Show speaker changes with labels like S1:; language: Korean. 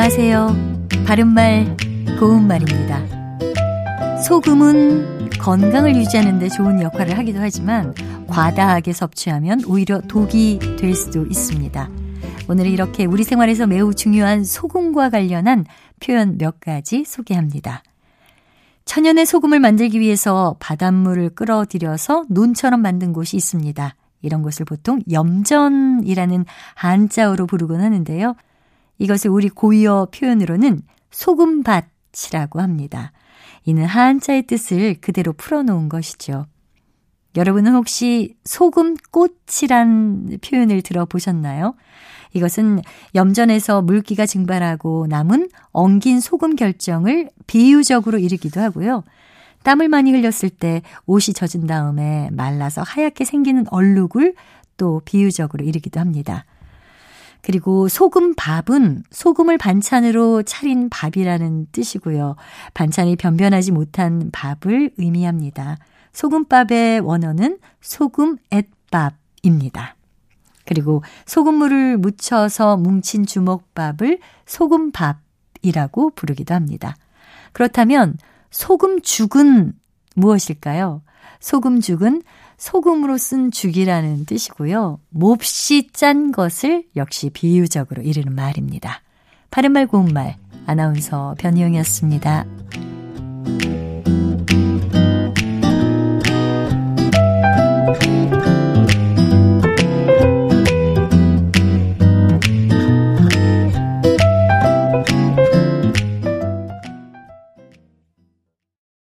S1: 안녕하세요. 바른말, 고운말입니다. 소금은 건강을 유지하는 데 좋은 역할을 하기도 하지만 과다하게 섭취하면 오히려 독이 될 수도 있습니다. 오늘은 이렇게 우리 생활에서 매우 중요한 소금과 관련한 표현 몇 가지 소개합니다. 천연의 소금을 만들기 위해서 바닷물을 끌어들여서 논처럼 만든 곳이 있습니다. 이런 곳을 보통 염전이라는 한자어로 부르곤 하는데요. 이것을 우리 고유어 표현으로는 소금밭이라고 합니다. 이는 한자의 뜻을 그대로 풀어놓은 것이죠. 여러분은 혹시 소금꽃이란 표현을 들어보셨나요? 이것은 염전에서 물기가 증발하고 남은 엉긴 소금 결정을 비유적으로 이르기도 하고요. 땀을 많이 흘렸을 때 옷이 젖은 다음에 말라서 하얗게 생기는 얼룩을 또 비유적으로 이르기도 합니다. 그리고 소금밥은 소금을 반찬으로 차린 밥이라는 뜻이고요. 반찬이 변변하지 못한 밥을 의미합니다. 소금밥의 원어는 소금앳밥입니다. 그리고 소금물을 묻혀서 뭉친 주먹밥을 소금밥이라고 부르기도 합니다. 그렇다면 소금죽은 무엇일까요? 소금죽은 소금으로 쓴 죽이라는 뜻이고요. 몹시 짠 것을 역시 비유적으로 이르는 말입니다. 바른말 고운말 아나운서 변희영이었습니다.